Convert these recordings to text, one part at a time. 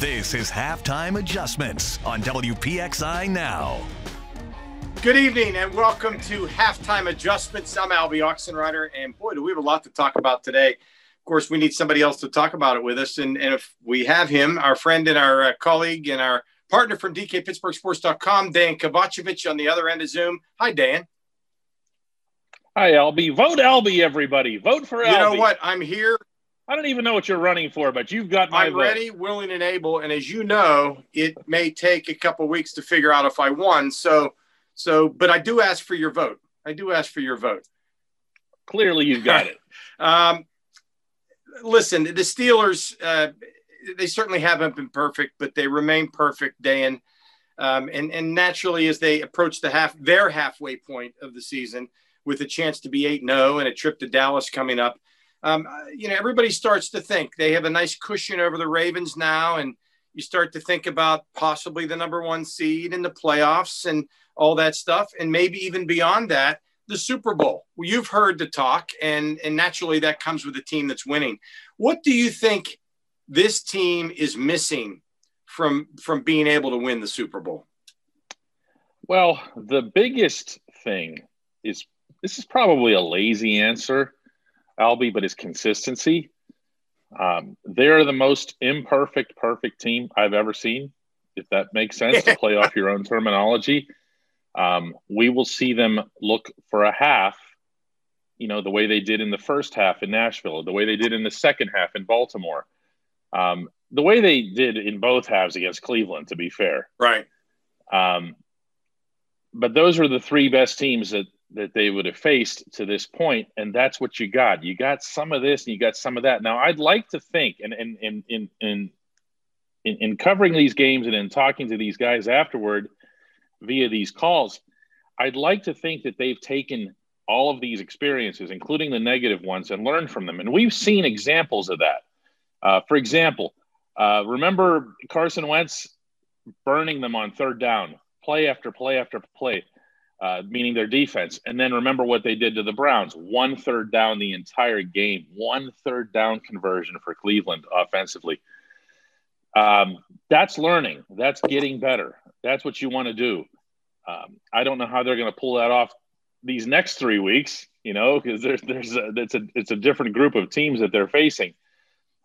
This is Halftime Adjustments on WPXI Now. Good evening and welcome to Halftime Adjustments. I'm Alby Oxenreiter, and boy, do we have a lot to talk about today. Of course, we need somebody else to talk about it with us, and, and if we have him, our friend and our uh, colleague and our partner from DKPittsburghSports.com, Dan Kovacevic on the other end of Zoom. Hi, Dan. Hi, Alby. Vote Alby, everybody. Vote for Alby. You know what? I'm here I don't even know what you're running for, but you've got my I'm vote. ready, willing, and able. And as you know, it may take a couple weeks to figure out if I won. So, so, but I do ask for your vote. I do ask for your vote. Clearly, you've got it. um, listen, the Steelers, uh, they certainly haven't been perfect, but they remain perfect, Dan. Um, and and naturally, as they approach the half their halfway point of the season, with a chance to be eight zero and a trip to Dallas coming up um, you know, everybody starts to think they have a nice cushion over the Ravens now, and you start to think about possibly the number one seed in the playoffs and all that stuff, and maybe even beyond that, the Super Bowl. Well, you've heard the talk, and and naturally that comes with a team that's winning. What do you think this team is missing from from being able to win the Super Bowl? Well, the biggest thing is this is probably a lazy answer, Alby, but his consistency. Um, they're the most imperfect, perfect team I've ever seen, if that makes sense to play off your own terminology. Um, we will see them look for a half, you know, the way they did in the first half in Nashville, the way they did in the second half in Baltimore, um, the way they did in both halves against Cleveland, to be fair. Right. Um, but those are the three best teams that that they would have faced to this point, and that's what you got. You got some of this, and you got some of that. Now, I'd like to think, and in in in in in, in covering these games and in talking to these guys afterward via these calls, I'd like to think that they've taken all of these experiences, including the negative ones, and learned from them. And we've seen examples of that. Uh, for example, uh, remember Carson Wentz burning them on third down, play after play after play uh, meaning their defense. And then remember what they did to the Browns one third down the entire game, one third down conversion for Cleveland offensively. Um, that's learning, that's getting better. That's what you want to do. Um, I don't know how they're going to pull that off these next three weeks, you know, because there's, there's a, it's a, it's a different group of teams that they're facing.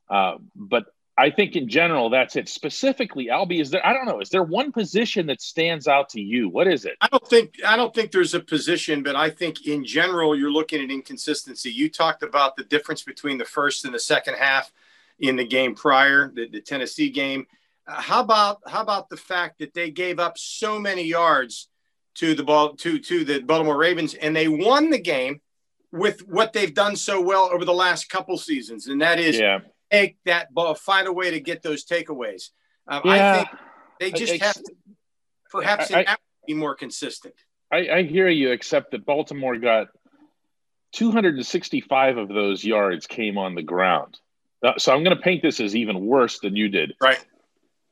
Uh, but I think in general, that's it. Specifically, Alby, is there? I don't know. Is there one position that stands out to you? What is it? I don't think I don't think there's a position, but I think in general, you're looking at inconsistency. You talked about the difference between the first and the second half in the game prior, the, the Tennessee game. Uh, how about how about the fact that they gave up so many yards to the ball to to the Baltimore Ravens, and they won the game with what they've done so well over the last couple seasons, and that is yeah take that ball, find a way to get those takeaways. Um, yeah. I think they just I, have to perhaps I, I, be more consistent. I, hear you, except that Baltimore got 265 of those yards came on the ground. So I'm going to paint this as even worse than you did. Right.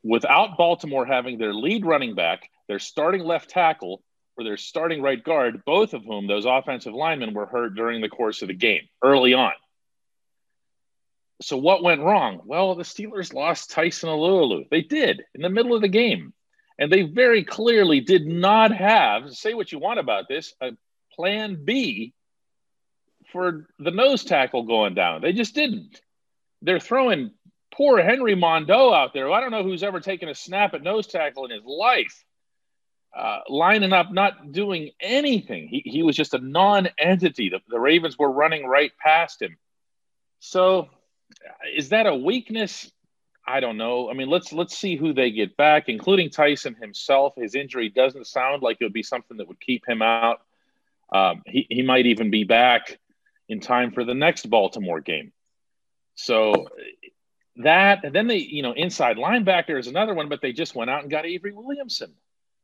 Without Baltimore having their lead running back, their starting left tackle, or their starting right guard, both of whom those offensive linemen were hurt during the course of the game early on so what went wrong? Well, the Steelers lost Tyson Alualu. They did in the middle of the game. And they very clearly did not have, say what you want about this, a plan B for the nose tackle going down. They just didn't. They're throwing poor Henry Mondeaux out there. I don't know who's ever taken a snap at nose tackle in his life. Uh, lining up, not doing anything. He, he was just a non entity. The, the Ravens were running right past him. So is that a weakness? I don't know. I mean, let's let's see who they get back, including Tyson himself. His injury doesn't sound like it would be something that would keep him out. Um, he he might even be back in time for the next Baltimore game. So that and then they you know inside linebacker is another one, but they just went out and got Avery Williamson.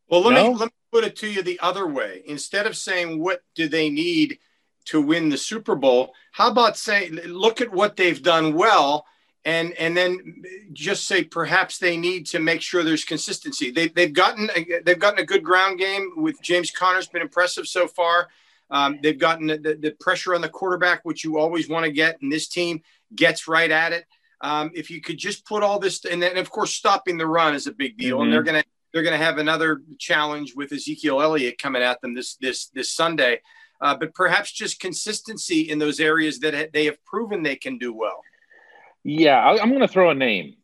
Well, let me let me put it to you the other way. Instead of saying what do they need to win the Super Bowl. How about saying, look at what they've done well, and and then just say perhaps they need to make sure there's consistency. They, they've gotten a, they've gotten a good ground game with James Conner's been impressive so far. Um, they've gotten the, the, pressure on the quarterback, which you always want to get, and this team gets right at it. Um, if you could just put all this, and then of course stopping the run is a big deal, mm-hmm. and they're gonna they're gonna have another challenge with Ezekiel Elliott coming at them this this this Sunday. Uh, but perhaps just consistency in those areas that they have proven they can do well. Yeah, I, am going to throw a name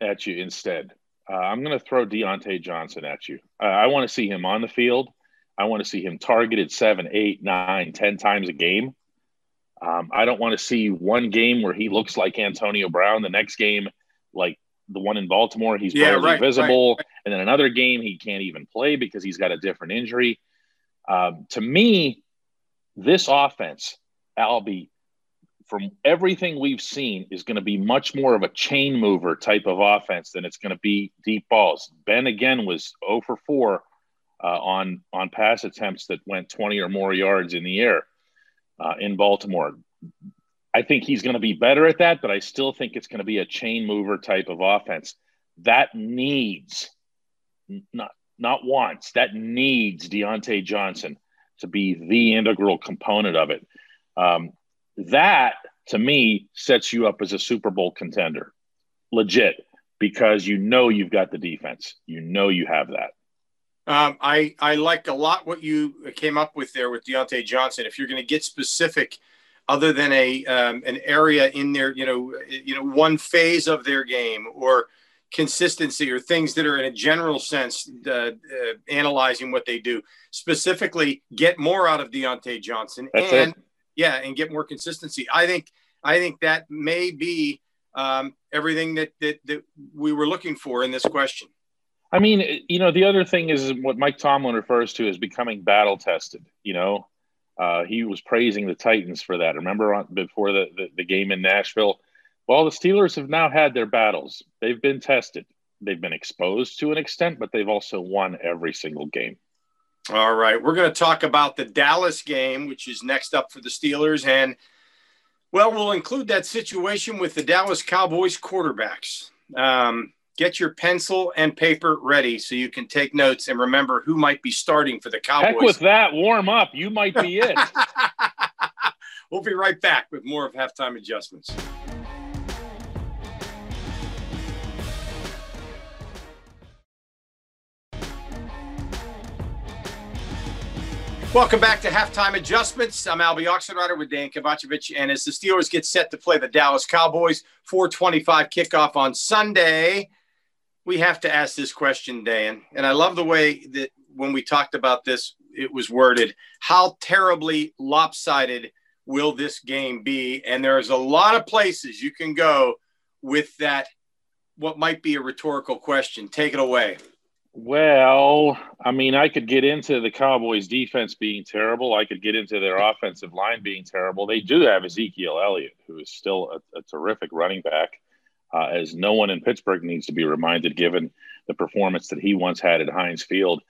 at you instead. Uh, I'm going to throw Diontae Johnson at you. Uh, I want to see him on the field. I want to see him targeted seven, eight, nine, ten times a game. Um, I don't want to see one game where he looks like Antonio Brown. The next game, like the one in Baltimore, he's yeah, barely right, visible, right. and then another game he can't even play because he's got a different injury. Um, to me, this offense, Alby, from everything we've seen, is going to be much more of a chain mover type of offense than it's going to be deep balls. Ben again was 0 for 4 uh, on on pass attempts that went 20 or more yards in the air uh, in Baltimore. I think he's going to be better at that, but I still think it's going to be a chain mover type of offense that needs not not wants that needs Diontae Johnson to be the integral component of it. Um, that to me sets you up as a Super Bowl contender, legit, because you know you've got the defense. You know you have that. Um, I I like a lot what you came up with there with Diontae Johnson. If you're going to get specific, other than a um, an area in their you know you know one phase of their game or consistency or things that are in a general sense uh, uh, analyzing what they do. Specifically get more out of Diontae Johnson That's and it. yeah and get more consistency. I think I think that may be um, everything that, that that we were looking for in this question. I mean you know the other thing is what Mike Tomlin refers to as becoming battle tested you know? Uh, he was praising the Titans for that. Remember on, before the, the, the game in Nashville well, the Steelers have now had their battles. They've been tested. They've been exposed to an extent, but they've also won every single game. All right. We're going to talk about the Dallas game, which is next up for the Steelers. And, well, we'll include that situation with the Dallas Cowboys quarterbacks. Um, get your pencil and paper ready so you can take notes and remember who might be starting for the Cowboys. Heck with that. Warm up. You might be it. we'll be right back with more of halftime adjustments. Welcome back to Halftime Adjustments. I'm Alby Oxenreiter with Dan Kovacevic. And as the Steelers get set to play the Dallas Cowboys, 425 kickoff on Sunday, we have to ask this question, Dan. And I love the way that when we talked about this, it was worded. How terribly lopsided will this game be? And there's a lot of places you can go with that, what might be a rhetorical question. Take it away. Well, I mean, I could get into the Cowboys' defense being terrible. I could get into their offensive line being terrible. They do have Ezekiel Elliott, who is still a, a terrific running back, uh, as no one in Pittsburgh needs to be reminded, given the performance that he once had at Heinz Field.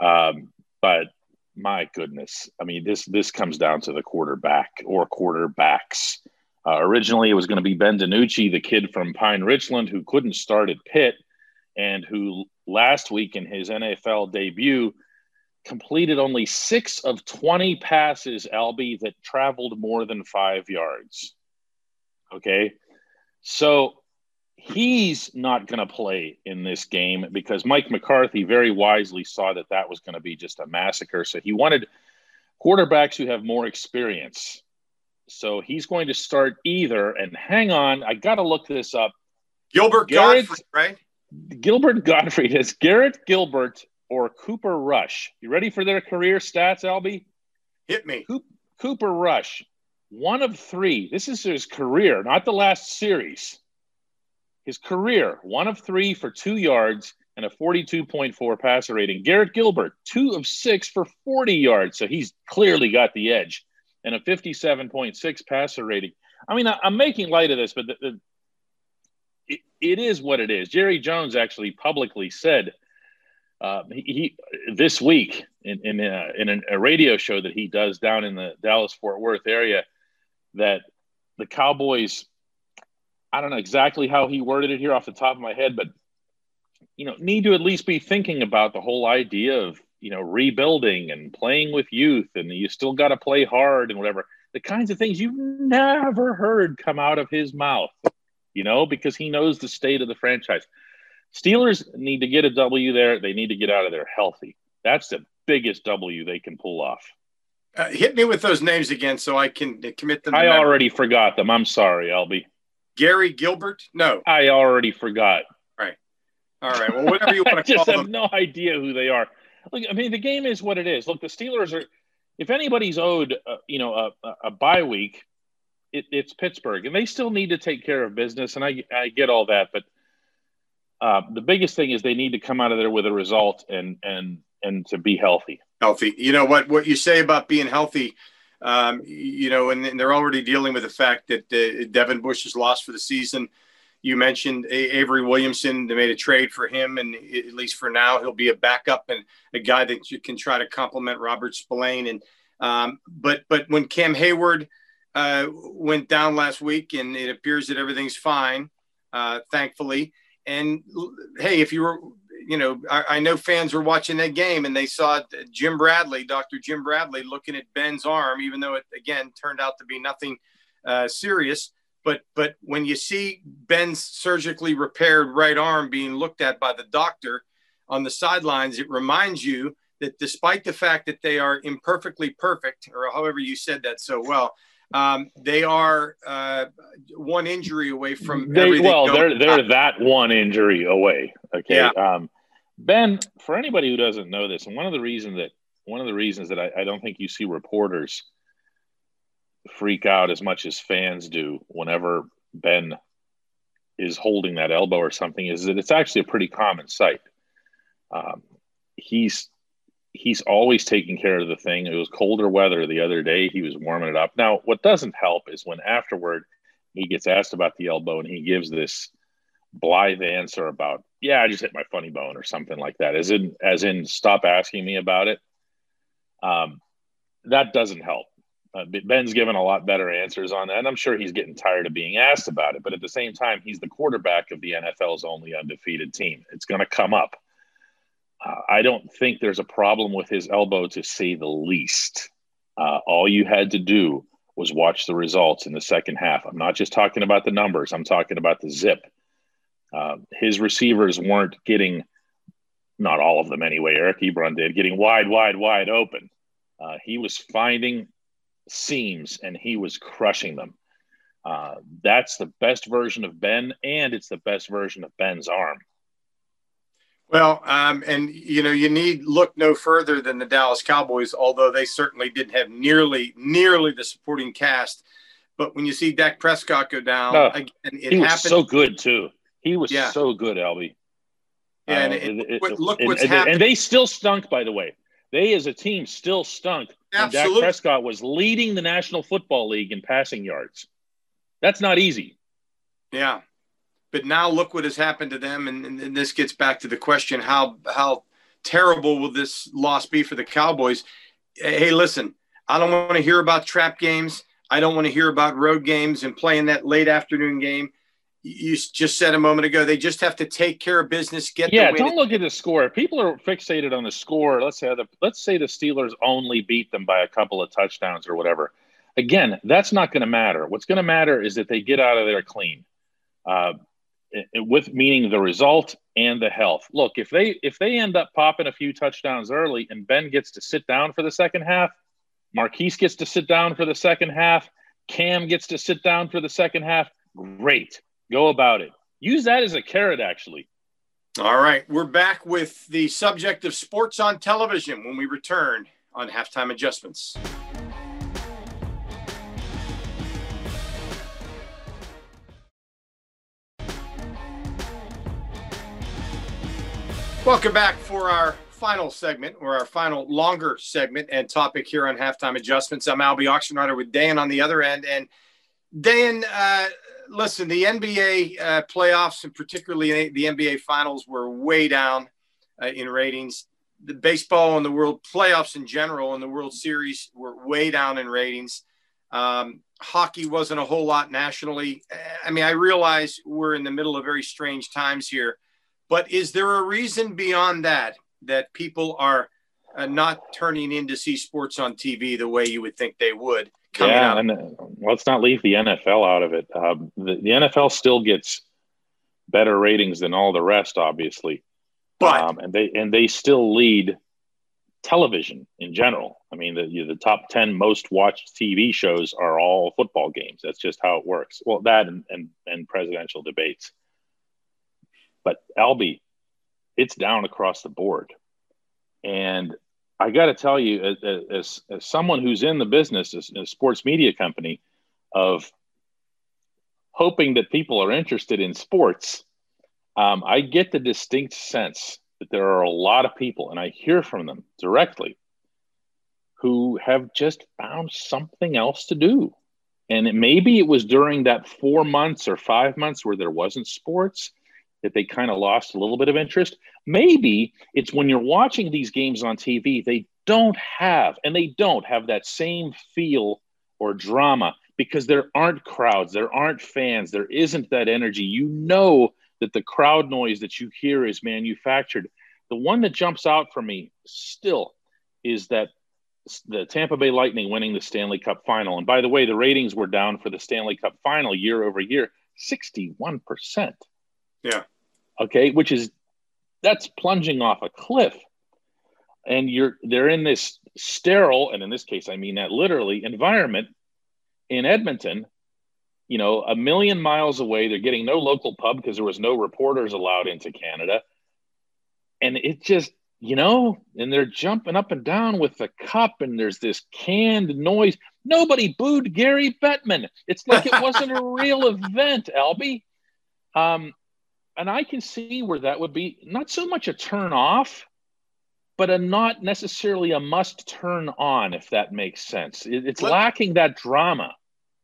Um, but my goodness, I mean, this this comes down to the quarterback or quarterbacks. Uh, originally, it was going to be Ben DiNucci, the kid from Pine Richland, who couldn't start at Pitt and who last week in his NFL debut completed only six of 20 passes, Alby, that traveled more than five yards. Okay. So he's not going to play in this game because Mike McCarthy very wisely saw that that was going to be just a massacre. So he wanted quarterbacks who have more experience. So he's going to start either, and hang on, I got to look this up. Gilbert Gottfried, right? Gilbert Gottfried is Garrett Gilbert or Cooper Rush. You ready for their career stats, Alby? Hit me. Cooper Rush, one of three. This is his career, not the last series. His career, one of three for two yards and a 42.4 passer rating. Garrett Gilbert, two of six for 40 yards. So he's clearly got the edge and a 57.6 passer rating. I mean, I, am making light of this, but the, the, it, is what it is. Jerry Jones actually publicly said uh, he, he, this week in in, a, in a radio show that he does down in the Dallas Fort Worth area that the Cowboys. I don't know exactly how he worded it here off the top of my head, but you know, need to at least be thinking about the whole idea of you know rebuilding and playing with youth, and you still got to play hard and whatever. The kinds of things you've never heard come out of his mouth you know, because he knows the state of the franchise. Steelers need to get a W there. They need to get out of there healthy. That's the biggest W they can pull off. Uh, hit me with those names again so I can commit them. I already forgot them. I'm sorry, Alby. Gary Gilbert? No. I already forgot. Right. All right. Well, whatever you want to call them. I just have no idea who they are. Look, I mean, the game is what it is. Look, the Steelers are. If anybody's owed, uh, you know, a, a bye week, it, it's Pittsburgh, and they still need to take care of business. And I, I get all that, but uh, the biggest thing is they need to come out of there with a result and and and to be healthy. Healthy. You know what what you say about being healthy. Um, you know, and, and, they're already dealing with the fact that uh, Devin Bush is lost for the season. You mentioned Avery Williamson. They made a trade for him, and at least for now, he'll be a backup and a guy that you can try to complement Robert Spillane. And um, but but when Cam Heyward uh, went down last week, and it appears that everything's fine, uh, thankfully. And hey, if you were, you know, I, I, know fans were watching that game and they saw Jim Bradley, Dr. Jim Bradley, looking at Ben's arm, even though it again turned out to be nothing uh, serious. But but when you see Ben's surgically repaired right arm being looked at by the doctor on the sidelines, it reminds you that despite the fact that they are imperfectly perfect, or however you said that so well, um, they are uh, one injury away from they, well they're they're that one injury away. Okay yeah. um, ben for anybody who doesn't know this and one of the reasons that one of the reasons that I, I don't think you see reporters freak out as much as fans do whenever ben is holding that elbow or something is that it's actually a pretty common sight. Um, he's he's always taking care of the thing. It was colder weather the other day. He was warming it up. Now, what doesn't help is when afterward he gets asked about the elbow and he gives this blithe answer about, yeah, I just hit my funny bone or something like that, as in, as in, stop asking me about it. Um, that doesn't help. Uh, Ben's given a lot better answers on that. And I'm sure he's getting tired of being asked about it. But at the same time, he's the quarterback of the NFL's only undefeated team. It's going to come up. I don't think there's a problem with his elbow to say the least. Uh, all you had to do was watch the results in the second half. I'm not just talking about the numbers, I'm talking about the zip. Uh, his receivers weren't getting, not all of them anyway, Eric Ebron did, getting wide, wide, wide open. Uh, he was finding seams and he was crushing them. Uh, that's the best version of Ben, and it's the best version of Ben's arm. Well, um, and you know, you need look no further than the Dallas Cowboys, although they certainly didn't have nearly nearly the supporting cast. But when you see Dak Prescott go down, oh, again, it he was happened. so good too. He was yeah. so good, Alby. Yeah, and, uh, it, it, look what's and, happened. And they still stunk, by the way. They, as a team, still stunk. Absolutely. And Dak Prescott was leading the National Football League in passing yards. That's not easy. Yeah, but now look what has happened to them, and, and this gets back to the question: how how terrible will this loss be for the Cowboys? Hey, listen, I don't want to hear about trap games. I don't want to hear about road games and playing that late afternoon game. You just said a moment ago they just have to take care of business. Get yeah. Don't look at the score. People are fixated on the score. Let's say the let's say the Steelers only beat them by a couple of touchdowns or whatever. Again, that's not going to matter. What's going to matter is that they get out of there clean. Uh, Uh, with meaning the result and the health. Look, if they if they end up popping a few touchdowns early and Ben gets to sit down for the second half, Marquise gets to sit down for the second half, Cam gets to sit down for the second half, great. Go about it. Use that as a carrot actually. All right, we're back with the subject of sports on television when we return on halftime adjustments. Welcome back for our final segment or our final longer segment and topic here on halftime adjustments. I'm Alby Oxenreiter with Dan on the other end. And Dan, uh, listen, the NBA uh, playoffs and particularly the NBA finals were way down uh, in ratings. The baseball and the World playoffs in general and the World Series were way down in ratings. Um, hockey wasn't a whole lot nationally. I mean, I realize we're in the middle of very strange times here but is there a reason beyond that that people are uh, not turning in to see sports on TV the way you would think they would, yeah, out. and uh, let's not leave the NFL out of it. Um, the, the NFL still gets better ratings than all the rest, obviously, but um, and they and they still lead television in general. I mean, the the top ten most watched TV shows are all football games. That's just how it works. Well, that and and, and presidential debates. But Alby, it's down across the board, and I got to tell you, as, as, someone who's in the business, as a sports media company, of hoping that people are interested in sports, um, I get the distinct sense that there are a lot of people, and I hear from them directly, who have just found something else to do. And it, maybe it was during that four months or five months where there wasn't sports that they kind of lost a little bit of interest. Maybe it's when you're watching these games on TV, they don't have, and they don't have that same feel or drama because there aren't crowds, there aren't fans, there isn't that energy. You know that the crowd noise that you hear is manufactured. The one that jumps out for me still is that the Tampa Bay Lightning winning the Stanley Cup final. And by the way, the ratings were down for the Stanley Cup final year over year 61%. Yeah okay, which is that's plunging off a cliff. And you're they're in this sterile, and in this case, I mean that literally environment in Edmonton, you know, a million miles away. They're getting no local pub because there was no reporters allowed into Canada. And it just, you know, and they're jumping up and down with the cup, and there's this canned noise. Nobody booed Gary Bettman. It's like it wasn't a real event, Alby. Um, and I can see where that would be not so much a turn off, but a not necessarily a must turn on, if that makes sense. it's let, lacking that drama.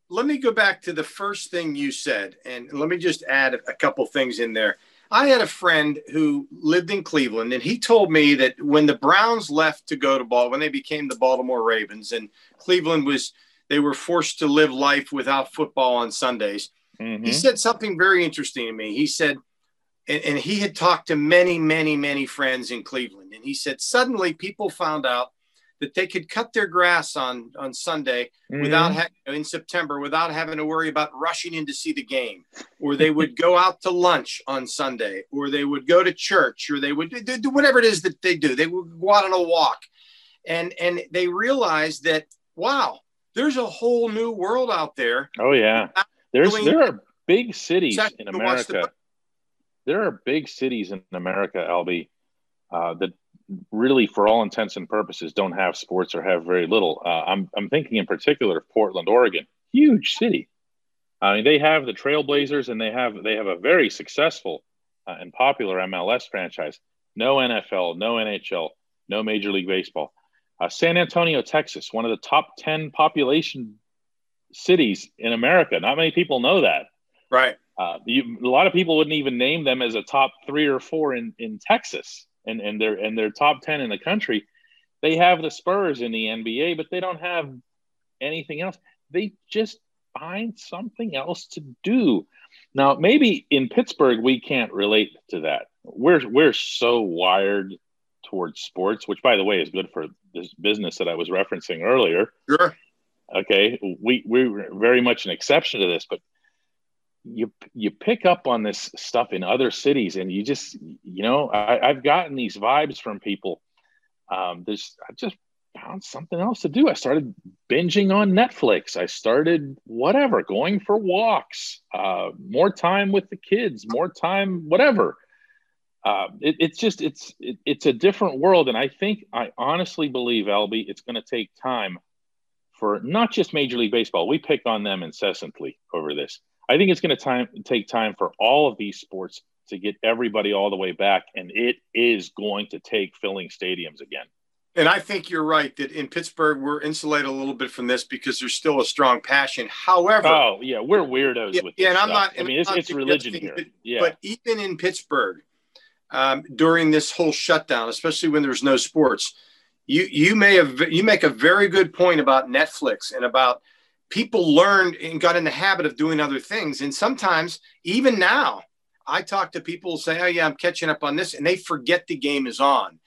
Let me go back to the first thing you said, and let me just add a couple things in there. I had a friend who lived in Cleveland, and he told me that when the Browns left to go to ball, when they became the Baltimore Ravens, and Cleveland was, they were forced to live life without football on Sundays. Mm-hmm. He said something very interesting to me. He said, and, and he had talked to many, many, many friends in Cleveland. And he said suddenly people found out that they could cut their grass on on Sunday mm-hmm. without ha- in September without having to worry about rushing in to see the game, or they would go out to lunch on Sunday, or they would go to church, or they would do whatever it is that they do. They would go out on a walk, and and they realized that wow, there's a whole new world out there. Oh yeah, there's there are big cities in America there are big cities in America, Alby, uh, that really, for all intents and purposes, don't have sports or have very little. Uh, I'm, I'm thinking in particular of Portland, Oregon, huge city. I mean, they have the Trailblazers, and they have they have a very successful uh, and popular MLS franchise. No NFL, no NHL, no Major League Baseball. Uh, San Antonio, Texas, one of the top ten population cities in America. Not many people know that. Right. Uh, you, a lot of people wouldn't even name them as a top three or four in, in Texas, and and they're and they're top ten in the country. They have the Spurs in the NBA, but they don't have anything else. They just find something else to do. Now, maybe in Pittsburgh we can't relate to that. We're we're so wired towards sports, which by the way is good for this business that I was referencing earlier. Sure. Okay, we we're very much an exception to this, but you you pick up on this stuff in other cities and you just you know I, have gotten these vibes from people. Um, there's i just found something else to do. I started binging on netflix. I started whatever going for walks uh, more time with the kids more time whatever. Uh, it, it's just it's it, it's a different world. And i think i honestly believe alby it's going to take time for not just major league baseball. We pick on them incessantly over this I think it's going to time take time for all of these sports to get everybody all the way back, and it is going to take filling stadiums again. And I think you're right that in Pittsburgh we're insulated a little bit from this because there's still a strong passion. However, oh yeah, we're weirdos yeah, with. Yeah, and stuff. I'm not. I mean, it's, it's religion here. But, yeah, but even in Pittsburgh, um, during this whole shutdown, especially when there's no sports, you you may have you make a very good point about Netflix and about people learned and got in the habit of doing other things. And sometimes, even now, I talk to people say, "Oh yeah, I'm catching up on this," and they forget the game is on.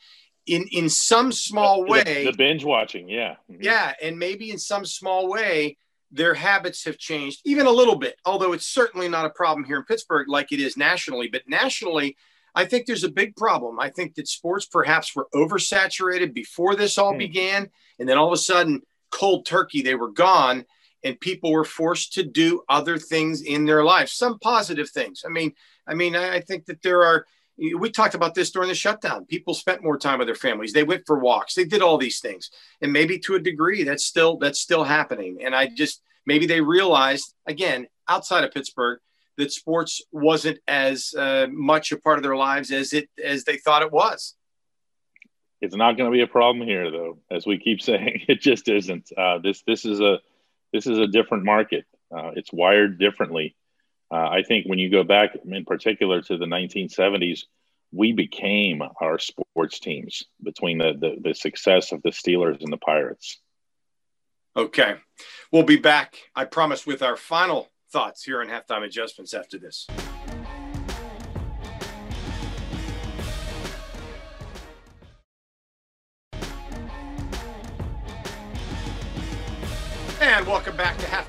in in some small way the, the binge watching yeah mm-hmm. yeah and maybe in some small way their habits have changed even a little bit although it's certainly not a problem here in pittsburgh like it is nationally but nationally i think there's a big problem i think that sports perhaps were oversaturated before this all mm. began and then all of a sudden cold turkey they were gone and people were forced to do other things in their lives some positive things i mean i mean i, I think that there are we talked about this during the shutdown. People spent more time with their families. They went for walks. They did all these things, and maybe to a degree, that's still that's still happening. And I just maybe they realized again outside of Pittsburgh that sports wasn't as uh, much a part of their lives as it as they thought it was. It's not going to be a problem here, though, as we keep saying. It just isn't. Uh, this this is a this is a different market. Uh, it's wired differently. Uh, I think when you go back, in particular, to the 1970s, we became our sports teams between the, the, the success of the Steelers and the Pirates. Okay. We'll be back, I promise, with our final thoughts here on halftime adjustments after this.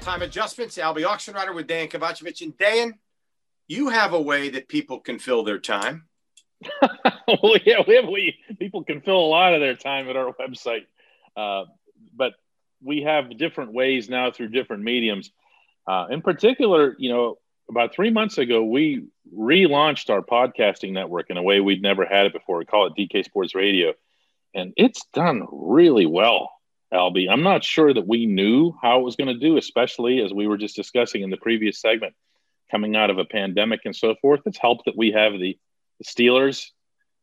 Halftime Adjustments. Alby rider with Dan Kovacevic. And Dan, you have a way that people can fill their time. well, yeah, we have, we, people can fill a lot of their time at our website. Uh, but we have different ways now through different mediums. Uh, in particular, you know, about three months ago, we relaunched our podcasting network in a way we'd never had it before. We call it DK Sports Radio. And it's done really well. Alby. I'm not sure that we knew how it was going to do, especially as we were just discussing in the previous segment, coming out of a pandemic and so forth. It's helped that we have the, the Steelers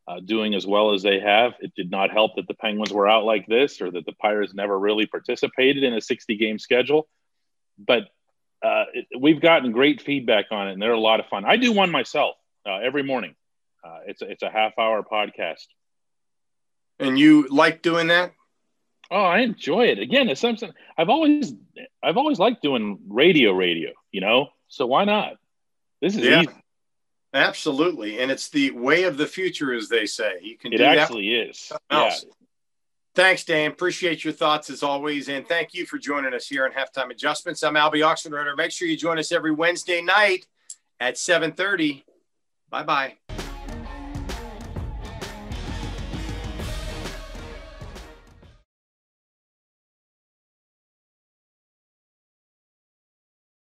uh, doing as well as they have. It did not help that the Penguins were out like this or that the Pirates never really participated in a 60 game schedule. But uh, it, we've gotten great feedback on it, and they're a lot of fun. I do one myself uh, every morning. Uh, it's it's a half hour podcast. And you like doing that? Oh, I enjoy it. Again, it's something I've always I've always liked doing radio radio, you know? So why not? This is yeah. easy. Absolutely. And it's the way of the future, as they say. You can it actually is. Yeah. Thanks, Dan. Appreciate your thoughts as always. And thank you for joining us here on Halftime Adjustments. I'm Alby Oxenreiter. Make sure you join us every Wednesday night at 7:30. Bye-bye.